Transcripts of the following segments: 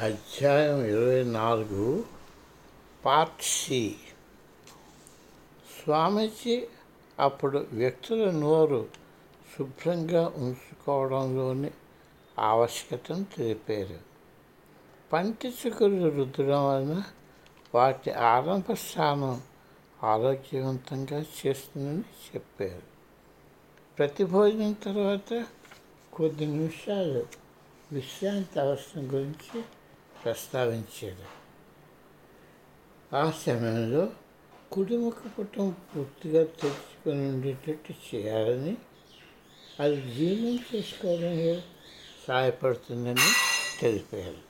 అధ్యాయం ఇరవై నాలుగు పార్ట్ సి. స్వామీజీ అప్పుడు వ్యక్తుల నోరు శుభ్రంగా ఉంచుకోవడంలోని ఆవశ్యకతను తెలిపారు. పంటి రుద్దడం వలన వాటి ఆరంభ స్థానం ఆరోగ్యవంతంగా చేస్తుందని చెప్పారు. ప్రతి భోజనం తర్వాత కొద్ది నిమిషాలు విశ్రాంతి అవసరం గురించి ప్రస్తావించారు ఆ సమయంలో కుడిముఖ పుటం పూర్తిగా తెచ్చుకొని ఉండేటట్టు చేయాలని అది జీర్ణం చేసుకోవడంలో సహాయపడుతుందని తెలిపారు.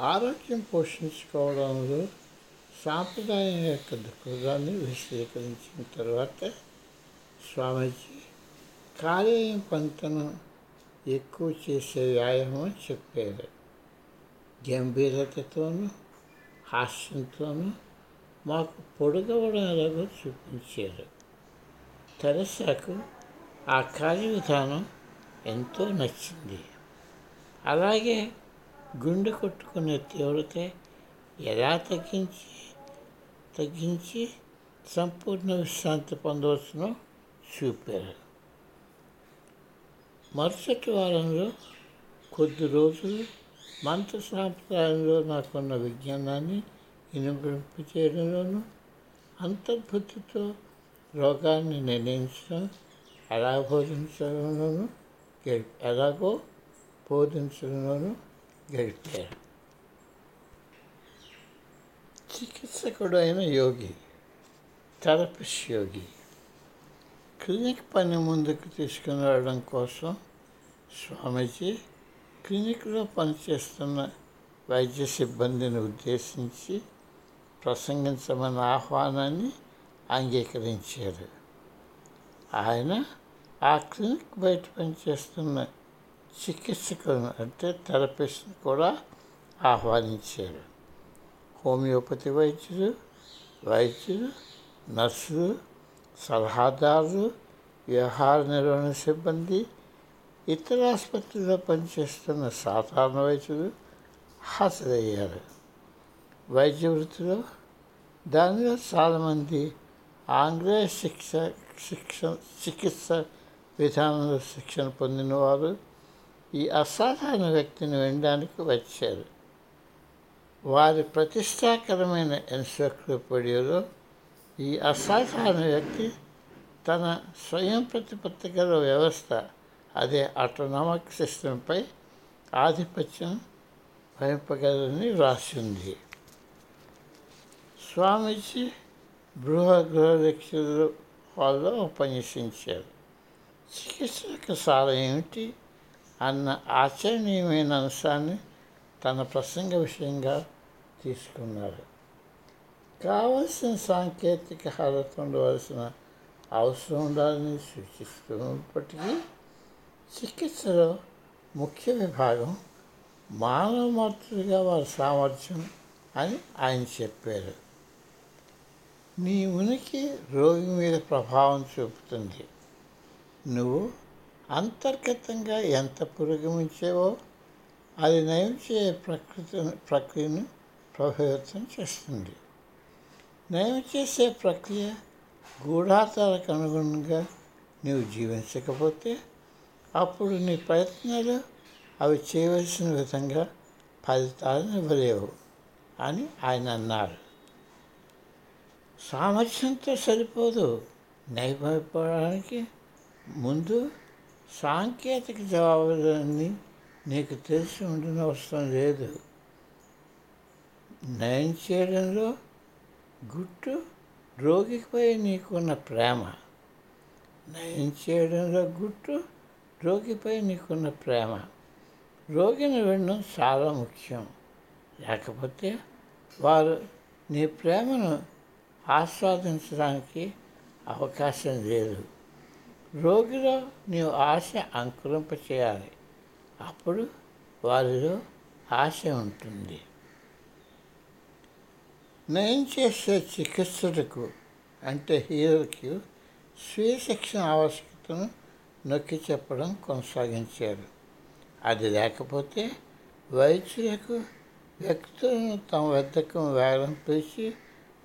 ఆరోగ్యం పోషించుకోవడంలో సాంప్రదాయం యొక్క దృక్పథాన్ని విశదీకరించిన తర్వాత స్వామీజీ కాలేయం పంతను ఎక్కువ చేసే వ్యాయామం చెప్పారు గంభీరతతోనూ హాస్యంతోనూ మాకు పొడగవడం ఎలాగో చూపించారు తెరసాకు ఆ కార్యవిధానం ఎంతో నచ్చింది. అలాగే గుండె కొట్టుకునే తీవ్రత ఎలా తగ్గించి తగ్గించి సంపూర్ణ విశ్రాంతి పొందవచ్చునో చూపారు మరుసటి వారంలో కొద్ది రోజులు మంత్ర సాంప్రదాయంలో నాకున్న విజ్ఞానాన్ని ఇనుపింపు చేయడంలోనూ అంతర్బుద్ధితో రోగాన్ని నిర్ణయించడం ఎలా బోధించడంలోనూ గడిపి ఎలాగో బోధించడంలోనూ గడిపారు చికిత్సకుడైన యోగి థెరపిస్ట్ యోగి. క్లినిక్ పని ముందుకు తీసుకుని కోసం స్వామీజీ క్లినిక్లో పనిచేస్తున్న వైద్య సిబ్బందిని ఉద్దేశించి ప్రసంగించమన్న ఆహ్వానాన్ని అంగీకరించారు. ఆయన ఆ క్లినిక్ బయట పనిచేస్తున్న చికిత్సకులను అంటే థెరపిస్ట్ని కూడా ఆహ్వానించారు. హోమియోపతి వైద్యులు వైద్యులు నర్సులు సలహాదారులు వ్యవహార నిర్వహణ సిబ్బంది ఇతర ఆసుపత్రిలో పనిచేస్తున్న సాధారణ వైద్యులు హాజరయ్యారు. వైద్య వృత్తిలో దానిలో చాలామంది ఆంగ్లేయ శిక్ష శిక్ష చికిత్స విధానంలో శిక్షణ పొందినవారు ఈ అసాధారణ వ్యక్తిని వినడానికి వచ్చారు. వారి ప్రతిష్టాకరమైన ఎన్సైక్లోపీడియాలో ఈ అసాధారణ వ్యక్తి తన స్వయం ప్రతిపత్తి గల వ్యవస్థ అదే ఆటోనామిక్ సిస్టంపై ఆధిపత్యం వహింపగలని రాసింది స్వామీజీ బృహ గృహ లెక్చర్ హాల్లో ఉపన్యసించారు. చికిత్స యొక్క సారం ఏమిటి? అన్న ఆచరణీయమైన అంశాన్ని తన ప్రసంగ విషయంగా తీసుకున్నారు. కావలసిన సాంకేతిక అర్హత ఉండవలసిన అవసరం ఉండాలని సూచిస్తున్నప్పటికీ చికిత్సలో ముఖ్య విభాగం మానవ మాతృగా వారి సామర్థ్యం అని ఆయన చెప్పారు నీ ఉనికి రోగి మీద ప్రభావం చూపుతుంది నువ్వు అంతర్గతంగా ఎంత పురోగమించేవో అది నయం చేయ ప్రకృతి ప్రక్రియను ప్రభావితం చేస్తుంది నయం చేసే ప్రక్రియ గూఢార్థాలకు అనుగుణంగా నీవు జీవించకపోతే అప్పుడు నీ ప్రయత్నాలు అవి చేయవలసిన విధంగా ఫలితాలను ఇవ్వలేవు అని ఆయన అన్నారు. సామర్థ్యంతో సరిపోదు నైపుణ్యపడడానికి ముందు సాంకేతిక జవాబులన్నీ నీకు తెలిసి ఉండిన అవసరం లేదు. నయం చేయడంలో గుట్టు రోగిపై నీకున్న ప్రేమ. నయం చేయడంలో గుట్టు? రోగిపై నీకున్న ప్రేమ. రోగిని వినడం చాలా ముఖ్యం. లేకపోతే వారు నీ ప్రేమను ఆస్వాదించడానికి అవకాశం లేదు. రోగిలో నీవు ఆశ అంకురింప చేయాలి అప్పుడు వారిలో ఆశ ఉంటుంది. నయం చేసే చికిత్సకు అంటే హీరోకి స్వీయ శిక్షణ ఆవశ్యకతను నొక్కి చెప్పడం కొనసాగించారు. అది లేకపోతే వైద్యులకు వ్యక్తులను తమ వద్దకు వేలం పిలిచి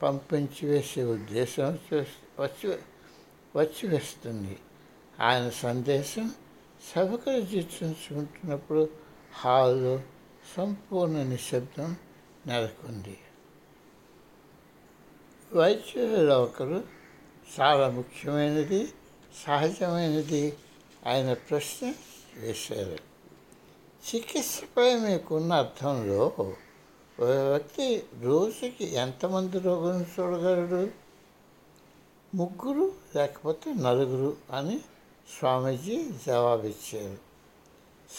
పంపించి వేసే ఉద్దేశం వచ్చి- వచ్చి వచ్చి వేస్తుంది. ఆయన సందేశం సభకులు చర్చించుకుంటున్నప్పుడు హాల్లో సంపూర్ణ నిశ్శబ్దం నెలకొంది. వైద్యులలో ఒకరు చాలా ముఖ్యమైనది సహజమైనది ఆయన ప్రశ్న వేశారు. చికిత్సపై మీకున్న అర్థంలో ఒక వ్యక్తి రోజుకి ఎంతమంది రోగులను చూడగలడు? ముగ్గురు లేకపోతే నలుగురు అని స్వామీజీ జవాబిచ్చారు.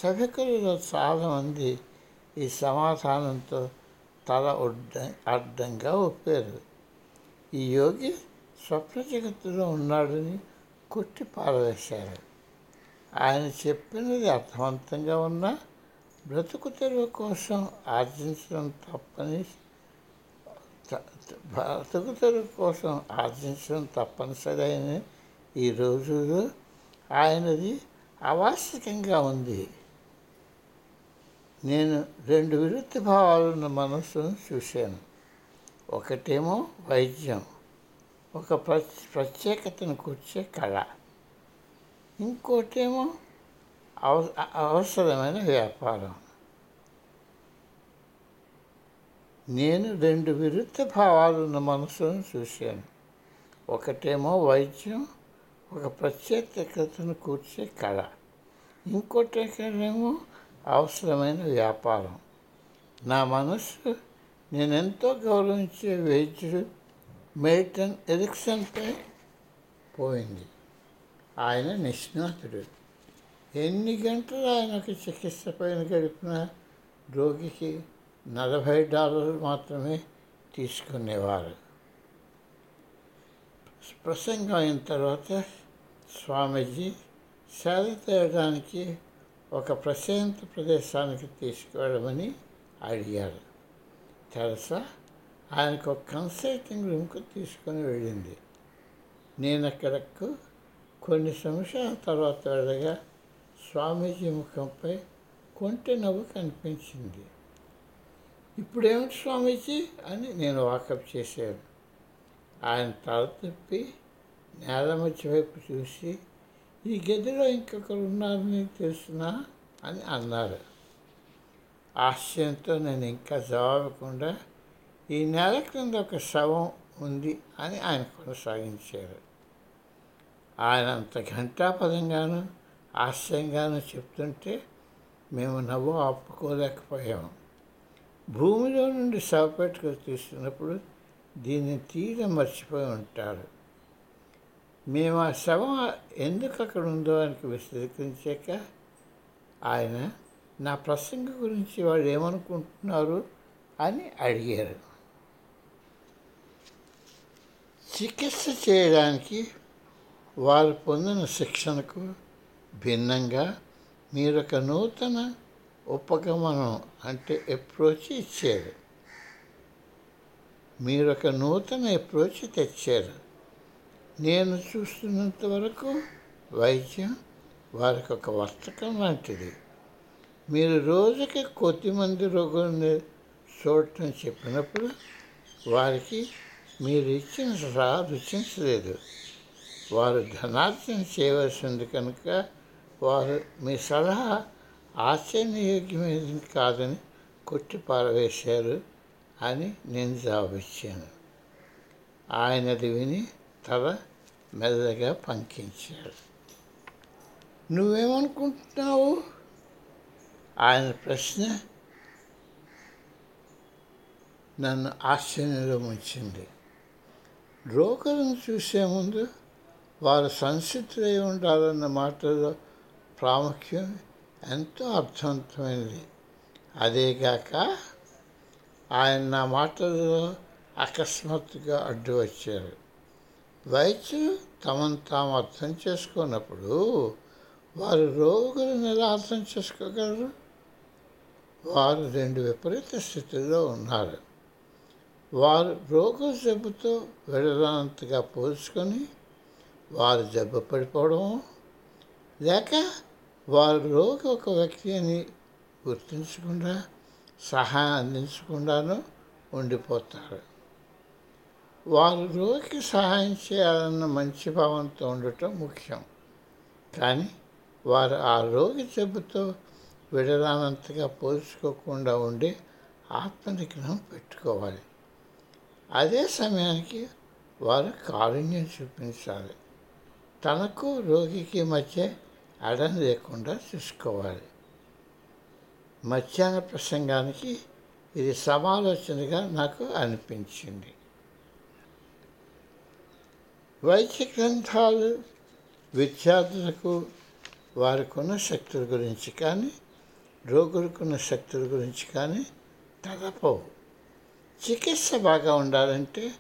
సభికులలో చాలామంది ఈ సమాధానంతో తల ఒడ్డ అడ్డంగా ఒప్పారు. ఈ యోగి స్వప్న జగత్తులో ఉన్నాడని కొట్టి పారవేశారు. ఆయన చెప్పినది అర్థవంతంగా ఉన్నా బ్రతుకు తెరువు కోసం ఆర్జించడం తప్పని బ్రతుకు తెరువు కోసం ఆర్జించడం తప్పనిసరి అయిన ఈ రోజుల్లో ఆయనది అవాస్తవికంగా ఉంది. నేను రెండు విరుద్ధ భావాలున్న మనస్సును చూశాను. ఒకటేమో వైద్యం. ఒక ప్ర ప్రత్యేకతను కూర్చే కళ. ఇంకోటేమో అవ అవసరమైన వ్యాపారం. నేను రెండు విరుద్ధ భావాలున్న మనసును చూశాను. ఒకటేమో వైద్యం ఒక ప్రత్యేకతను కూర్చే కళ. ఇంకోటేమో అవసరమైన వ్యాపారం. నా మనసు నేనెంతో గౌరవించే వైద్యుడు మెరిటన్ ఎరిక్సన్పై పోయింది. ఆయన నిష్ణాతుడు. ఎన్ని గంటలు ఆయనకు చికిత్స పైన గడిపిన రోగికి నలభై డాలర్లు మాత్రమే తీసుకునేవారు. ప్రసంగం అయిన తర్వాత స్వామీజీ సేద తేయడానికి ఒక ప్రశాంత ప్రదేశానికి తీసుకువెళ్ళమని అడిగారు. తెలుసా? ఆయనకు ఒక కన్సల్టింగ్ రూమ్కు తీసుకొని వెళ్ళింది. నేను అక్కడకు కొన్ని సంవత్సరాల తర్వాత వెళ్ళగా స్వామీజీ ముఖంపై కొంటె నవ్వు కనిపించింది. ఇప్పుడేమిటి స్వామీజీ? అని నేను వాకప్ చేశాను. ఆయన తల తిప్పి నేల మధ్య వైపు చూసి ఈ గదిలో ఇంకొకరు ఉన్నారని తెలుసునా? అని అన్నారు. ఆశ్చర్యంతో నేను ఇంకా జవాబకుండా ఈ నెల క్రింద ఒక శవం ఉంది అని ఆయన కొనసాగించారు. ఆయన అంత ఘంటాపదంగాను ఆశ్చర్యంగాను చెప్తుంటే మేము నవ్వు ఆపుకోలేకపోయాము భూమిలో నుండి శవపేటకు తీస్తున్నప్పుడు దీన్ని తీర మర్చిపోయి ఉంటారు. మేము ఆ శవం ఎందుకు అక్కడ ఉందో అని విశ్లేషించాక ఆయన నా ప్రసంగ గురించి వాళ్ళు ఏమనుకుంటున్నారు అని అడిగారు. చికిత్స చేయడానికి వారు పొందిన శిక్షణకు భిన్నంగా మీరు ఒక నూతన ఉపగమనం అంటే అప్రోచ్ ఇచ్చారు. మీరు ఒక నూతన అప్రోచ్ తెచ్చారు. నేను చూస్తున్నంత వరకు వైద్యం వారికి ఒక వర్తకం లాంటిది. మీరు రోజుకి కొద్ది మంది రోగుల్ని చూడటం చెప్పినప్పుడు వారికి మీరు ఇచ్చిన సలహా రుచించలేదు. వారు ధనార్జన చేయవలసింది కనుక వారు మీ సలహా ఆశ్చర్యయోగ్యమైనది కాదని కొట్టి పారవేశారు అని నేను జవాబిచ్చాను. ఆయనది విని తల మెల్లగా పంకించాడు. నువ్వేమనుకుంటున్నావు? ఆయన ప్రశ్న నన్ను ఆశ్చర్యంలో ముంచింది. బ్రోకర్ను చూసే ముందు వారు సంసిద్ధులై ఉండాలన్న మాటలో ప్రాముఖ్యం ఎంతో అర్థవంతమైనది. అదేగాక ఆయన నా మాటలలో అకస్మాత్తుగా అడ్డు వచ్చారు. వైద్యులు తమను తాము అర్థం చేసుకున్నప్పుడు వారు రోగులను ఎలా అర్థం చేసుకోగలరు? వారు రెండు విపరీత స్థితిలో ఉన్నారు. వారు రోగుల జబ్బుతో వెళ్ళనంతగా పోల్చుకొని వారు జబ్బు పడిపోవడం లేక వారు రోగి ఒక వ్యక్తి అని గుర్తించకుండా సహాయం అందించకుండాను ఉండిపోతారు. వారు రోగికి సహాయం చేయాలన్న మంచి భావంతో ఉండటం ముఖ్యం. కానీ వారు ఆ రోగి జబ్బుతో విడరానంతగా పోల్చుకోకుండా ఉండి ఆత్మనిగ్రహం పెట్టుకోవాలి. అదే సమయానికి వారు కారుణ్యం చూపించాలి. తనకు రోగికి మధ్య అడం లేకుండా చూసుకోవాలి. మధ్యాహ్న ప్రసంగానికి ఇది సమాలోచనగా నాకు అనిపించింది. వైద్య గ్రంథాలు విద్యార్థులకు వారికున్న శక్తుల గురించి కానీ రోగులకున్న శక్తుల గురించి కానీ తలపవు. చికిత్స బాగా ఉండాలంటే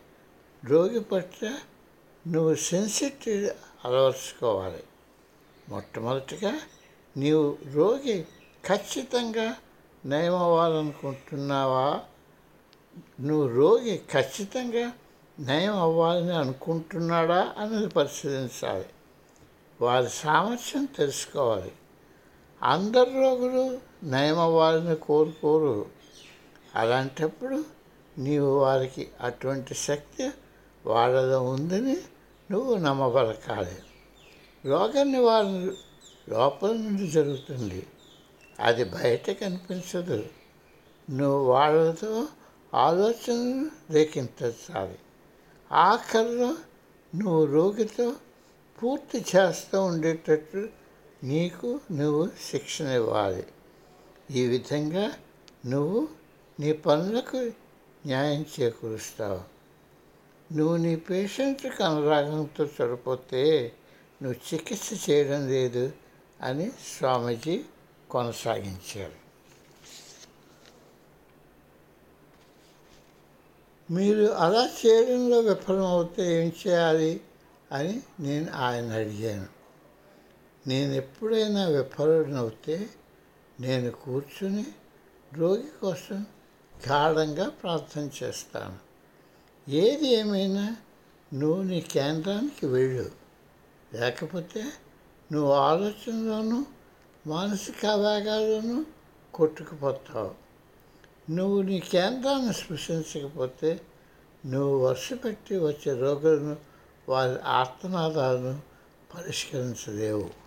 రోగి పట్ల నువ్వు సెన్సిటివ్ అలవర్చుకోవాలి. మొట్టమొదటిగా నీవు రోగి ఖచ్చితంగా నయం అవ్వాలనుకుంటున్నావా? నువ్వు రోగి ఖచ్చితంగా నయం అవ్వాలని అనుకుంటున్నాడా? అన్నది పరిశీలించాలి. వారి సామర్థ్యం తెలుసుకోవాలి. అందరు రోగులు నయమవ్వాలని కోరుకోరు. అలాంటప్పుడు నీవు వారికి అటువంటి శక్తి వాళ్ళలో ఉందని నువ్వు నమ్మబలకాలి రోగ నివారణ లోపల నుండి జరుగుతుంది. అది బయట కనిపించదు. నువ్వు వాళ్ళతో ఆలోచనలు రేకించాలి ఆఖరిలో నువ్వు రోగితో పూర్తి చేస్తూ ఉండేటట్లు నీకు నువ్వు శిక్షణ ఇవ్వాలి. ఈ విధంగా నువ్వు నీ పనులకు న్యాయం చేకూరుస్తావు. నువ్వు నీ పేషెంట్కి అనురాగంతో చనిపోతే నువ్వు చికిత్స చేయడం లేదు అని స్వామీజీ కొనసాగించారు. మీరు అలా చేయడంలో విఫలమవుతే ఏం చేయాలి అని నేను ఆయన అడిగాను. నేను ఎప్పుడైనా విఫలనవుతే నేను కూర్చుని రోగి కోసం గాఢంగా ప్రార్థన చేస్తాను. ఏది ఏమైనా నువ్వు నీ కేంద్రానికి వెళ్ళు. లేకపోతే నువ్వు ఆలోచనలోనూ మానసిక ఆవేగాల్లోనూ కొట్టుకుపోతావు. నువ్వు నీ కేంద్రాన్ని స్పృశించకపోతే నువ్వు వర్షపెట్టి వచ్చే రోగులను వారి ఆత్మనాదాలను పరిష్కరించలేవు.